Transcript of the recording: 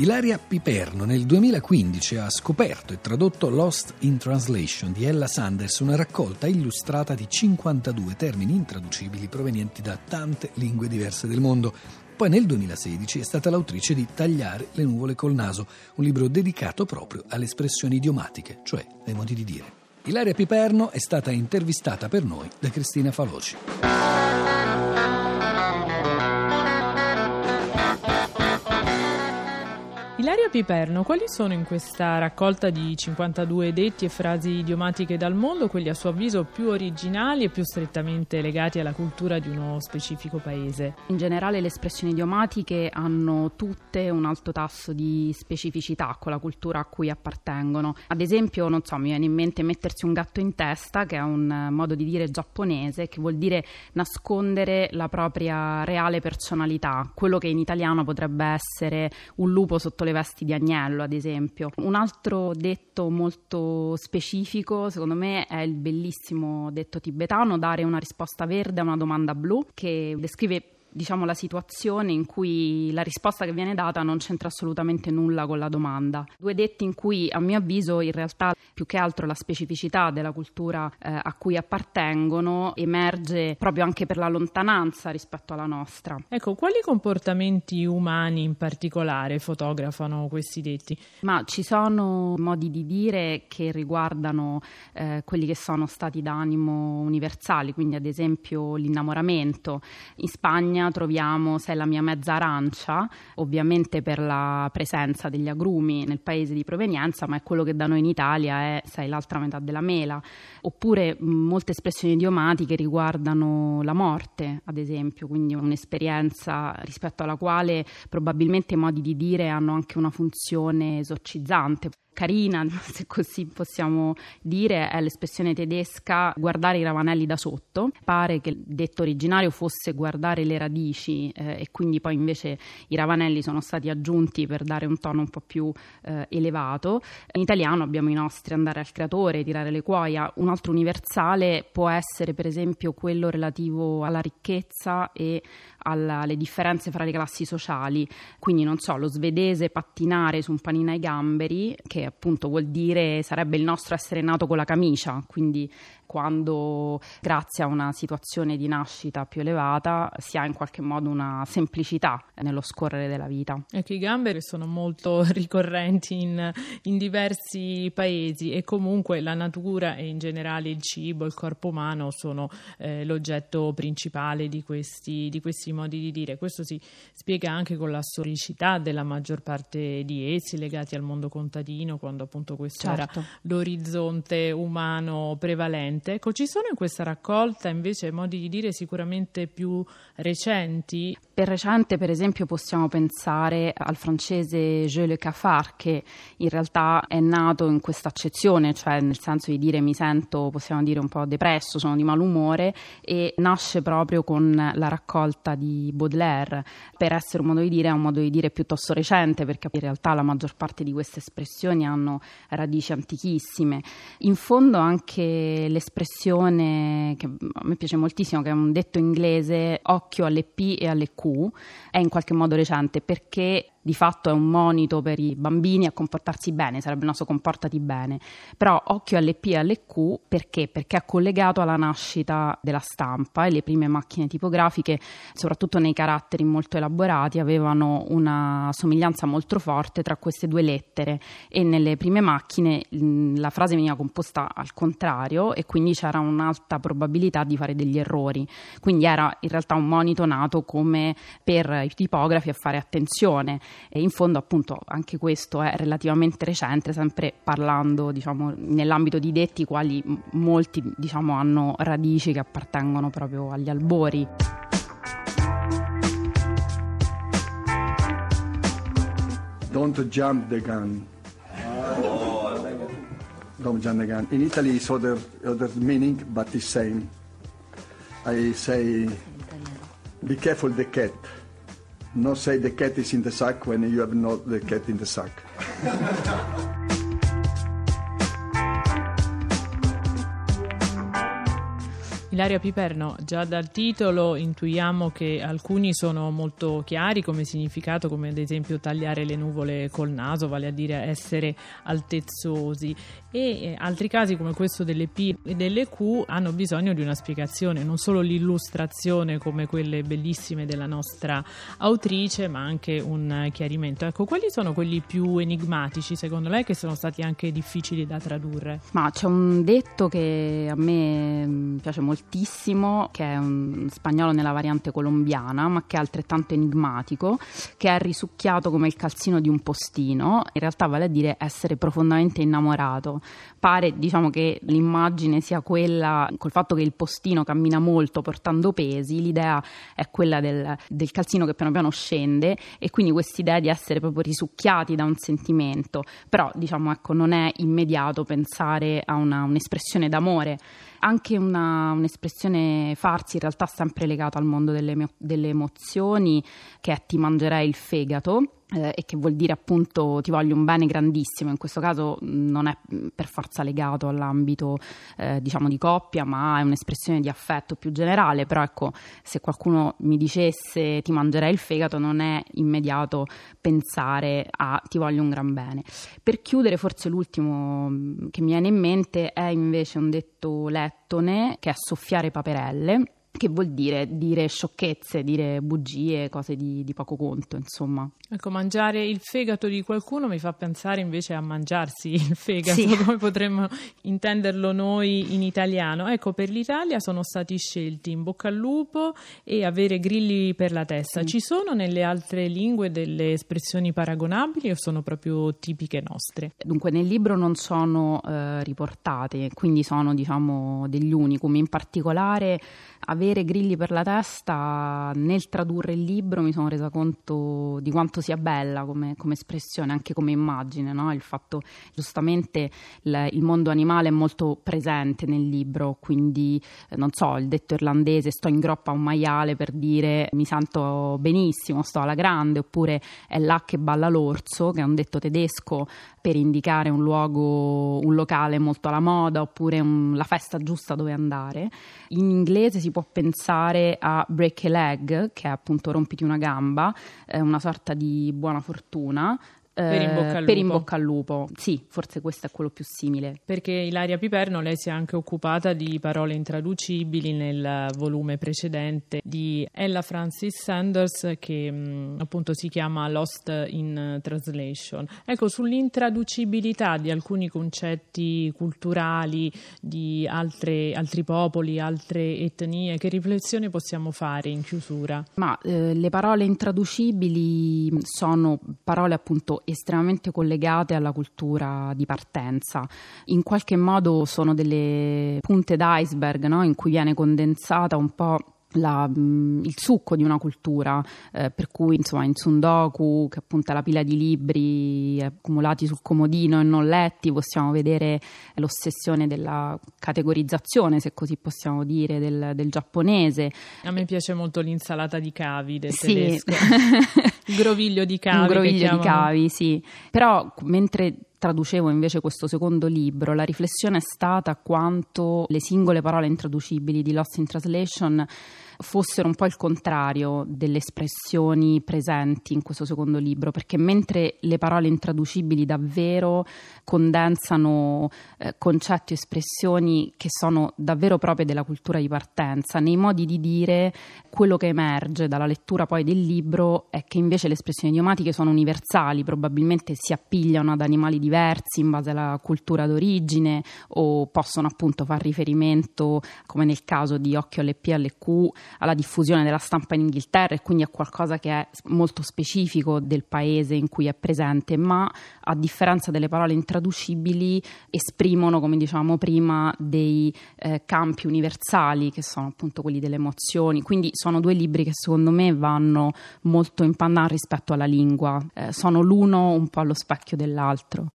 Ilaria Piperno nel 2015 ha scoperto e tradotto Lost in Translation di Ella Sanders, una raccolta illustrata di 52 termini intraducibili provenienti da tante lingue diverse del mondo. Poi nel 2016 è stata l'autrice di Tagliare le nuvole col naso, un libro dedicato proprio alle espressioni idiomatiche, cioè ai modi di dire. Ilaria Piperno è stata intervistata per noi da Cristina Faloci. Ilaria Piperno, quali sono in questa raccolta di 52 detti e frasi idiomatiche dal mondo quelli a suo avviso più originali e più strettamente legati alla cultura di uno specifico paese? In generale le espressioni idiomatiche hanno tutte un alto tasso di specificità con la cultura a cui appartengono. Ad esempio, non so, mi viene in mente mettersi un gatto in testa, che è un modo di dire giapponese, che vuol dire nascondere la propria reale personalità, quello che in italiano potrebbe essere un lupo sotto le le vesti di agnello, ad esempio. Un altro detto molto specifico, secondo me, è il bellissimo detto tibetano dare una risposta verde a una domanda blu, che descrive diciamo, la situazione in cui la risposta che viene data non c'entra assolutamente nulla con la domanda. Due detti in cui, a mio avviso, in realtà più che altro la specificità della cultura eh, a cui appartengono emerge proprio anche per la lontananza rispetto alla nostra. Ecco, quali comportamenti umani in particolare fotografano questi detti? Ma ci sono modi di dire che riguardano eh, quelli che sono stati d'animo universali, quindi ad esempio l'innamoramento. In Spagna Spagna troviamo Sei la mia mezza arancia, ovviamente per la presenza degli agrumi nel paese di provenienza, ma è quello che da noi in Italia è Sei l'altra metà della mela. Oppure molte espressioni idiomatiche riguardano la morte, ad esempio, quindi un'esperienza rispetto alla quale probabilmente i modi di dire hanno anche una funzione esorcizzante carina, se così possiamo dire, è l'espressione tedesca guardare i ravanelli da sotto. Pare che il detto originario fosse guardare le radici eh, e quindi poi invece i ravanelli sono stati aggiunti per dare un tono un po' più eh, elevato. In italiano abbiamo i nostri andare al creatore, tirare le cuoia. Un altro universale può essere per esempio quello relativo alla ricchezza e alle differenze fra le classi sociali. Quindi non so, lo svedese pattinare su un panino ai gamberi, che appunto vuol dire sarebbe il nostro essere nato con la camicia, quindi quando grazie a una situazione di nascita più elevata si ha in qualche modo una semplicità nello scorrere della vita. Ecco, i gamberi sono molto ricorrenti in, in diversi paesi e comunque la natura e in generale il cibo, il corpo umano sono eh, l'oggetto principale di questi, di questi modi di dire. Questo si spiega anche con la storicità della maggior parte di essi legati al mondo contadino, quando appunto questo certo. era l'orizzonte umano prevalente recente. Ecco, ci sono in questa raccolta invece modi di dire sicuramente più recenti? Per recente, per esempio, possiamo pensare al francese Je le cafard, che in realtà è nato in questa accezione, cioè nel senso di dire mi sento, possiamo dire, un po' depresso, sono di malumore, e nasce proprio con la raccolta di Baudelaire. Per essere un modo di dire, è un modo di dire piuttosto recente, perché in realtà la maggior parte di queste espressioni hanno radici antichissime. In fondo anche l'espressione che a me piace moltissimo, che è un detto inglese, occhio alle P e alle Q, è in qualche modo recente perché di fatto è un monito per i bambini a comportarsi bene, sarebbe il nostro comportati bene, però occhio alle P e alle Q perché? Perché è collegato alla nascita della stampa e le prime macchine tipografiche, soprattutto nei caratteri molto elaborati, avevano una somiglianza molto forte tra queste due lettere. E nelle prime macchine la frase veniva composta al contrario e quindi c'era un'alta probabilità di fare degli errori, quindi era in realtà un monito nato come per i tipografi a fare attenzione e in fondo appunto anche questo è relativamente recente, sempre parlando diciamo, nell'ambito di detti quali molti diciamo, hanno radici che appartengono proprio agli albori. Don't jump the gun. Don't jump the gun. In Italy it's other, other meaning, but it's same. I say, be careful the cat. Not say the cat is in the sack when you have not the cat in the sack. Ilaria Piperno, già dal titolo intuiamo che alcuni sono molto chiari come significato, come ad esempio tagliare le nuvole col naso, vale a dire essere altezzosi, e altri casi come questo delle P e delle Q hanno bisogno di una spiegazione, non solo l'illustrazione come quelle bellissime della nostra autrice, ma anche un chiarimento. Ecco, quali sono quelli più enigmatici secondo lei che sono stati anche difficili da tradurre? Ma c'è un detto che a me mm, piace moltissimo, che è un spagnolo nella variante colombiana, ma che è altrettanto enigmatico, che è risucchiato come il calzino di un postino, in realtà vale a dire essere profondamente innamorato. Pare diciamo che l'immagine sia quella, col fatto che il postino cammina molto portando pesi, l'idea è quella del, del calzino che piano piano scende e quindi quest'idea di essere proprio risucchiati da un sentimento, però diciamo ecco non è immediato pensare a una, un'espressione d'amore anche una, un'espressione farsi in realtà sempre legata al mondo delle, delle emozioni che è ti mangerei il fegato eh, e che vuol dire appunto ti voglio un bene grandissimo, in questo caso non è per forza legato all'ambito eh, diciamo di coppia, ma è un'espressione di affetto più generale, però ecco, se qualcuno mi dicesse ti mangerei il fegato non è immediato pensare a ti voglio un gran bene. Per chiudere forse l'ultimo mm, che mi viene in mente è invece un detto lettone che è soffiare paperelle che vuol dire dire sciocchezze, dire bugie, cose di, di, poco conto, insomma. Ecco, mangiare il fegato di qualcuno mi fa pensare invece a mangiarsi il fegato, sì. come potremmo intenderlo noi in italiano. Ecco, per l'Italia sono stati scelti in bocca al lupo e avere grilli per la testa. Sì. Ci sono nelle altre lingue delle espressioni paragonabili o sono proprio tipiche nostre? Dunque, nel libro non sono eh, riportate, quindi sono, diciamo, degli unicum. In particolare, avere grilli per la testa nel tradurre il libro mi sono resa conto di quanto sia bella come, come espressione, anche come immagine, no? il fatto giustamente il, il, mondo animale è molto presente nel libro, quindi eh, non so, il detto irlandese sto in groppa a un maiale per dire mi sento benissimo, sto alla grande, oppure è là che balla l'orso, che è un detto tedesco per indicare un luogo, un locale molto alla moda, oppure un, la festa giusta dove andare. In inglese si può pensare a break a leg, che è appunto rompiti una gamba, eh, una sorta di buona fortuna, per in, bocca al, in bocca al lupo. Sì, forse questo è quello più simile. Perché Ilaria Piperno, lei si è anche occupata di parole intraducibili nel volume precedente di Ella Francis Sanders che mh, mm, appunto si chiama Lost in Translation. Ecco, sull'intraducibilità di alcuni concetti culturali di altre, altri popoli, altre etnie, che riflessione possiamo fare in chiusura? Ma eh, le parole intraducibili sono parole appunto estremamente collegate alla cultura di partenza. In qualche modo sono delle punte d'iceberg no? in cui viene condensata un po' la, mm, il succo di una cultura, eh, per cui insomma in Tsundoku, che appunto è la pila di libri accumulati sul comodino e non letti, possiamo vedere l'ossessione della categorizzazione, se così possiamo dire, del, del giapponese. A me piace molto l'insalata di cavi del sì. tedesco. il groviglio di cavi. Un groviglio di cavi, sì. Però mentre traducevo invece questo secondo libro, la riflessione è stata quanto le singole parole intraducibili di Lost in Translation fossero un po' il contrario delle espressioni presenti in questo secondo libro, perché mentre le parole intraducibili davvero condensano eh, concetti e espressioni che sono davvero proprie della cultura di partenza, nei modi di dire quello che emerge dalla lettura poi del libro è che invece le espressioni idiomatiche sono universali, probabilmente si appigliano ad animali diversi in base alla cultura d'origine o possono appunto far riferimento, come nel caso di Occhio alle P alle Q, alla diffusione della stampa in Inghilterra e quindi a qualcosa che è molto specifico del paese in cui è presente, ma a differenza delle parole intraducibili esprimono, come dicevamo prima, dei eh, campi universali che sono appunto quelli delle emozioni. Quindi sono due libri che secondo me vanno molto in panna rispetto alla lingua, eh, sono l'uno un po' allo specchio dell'altro.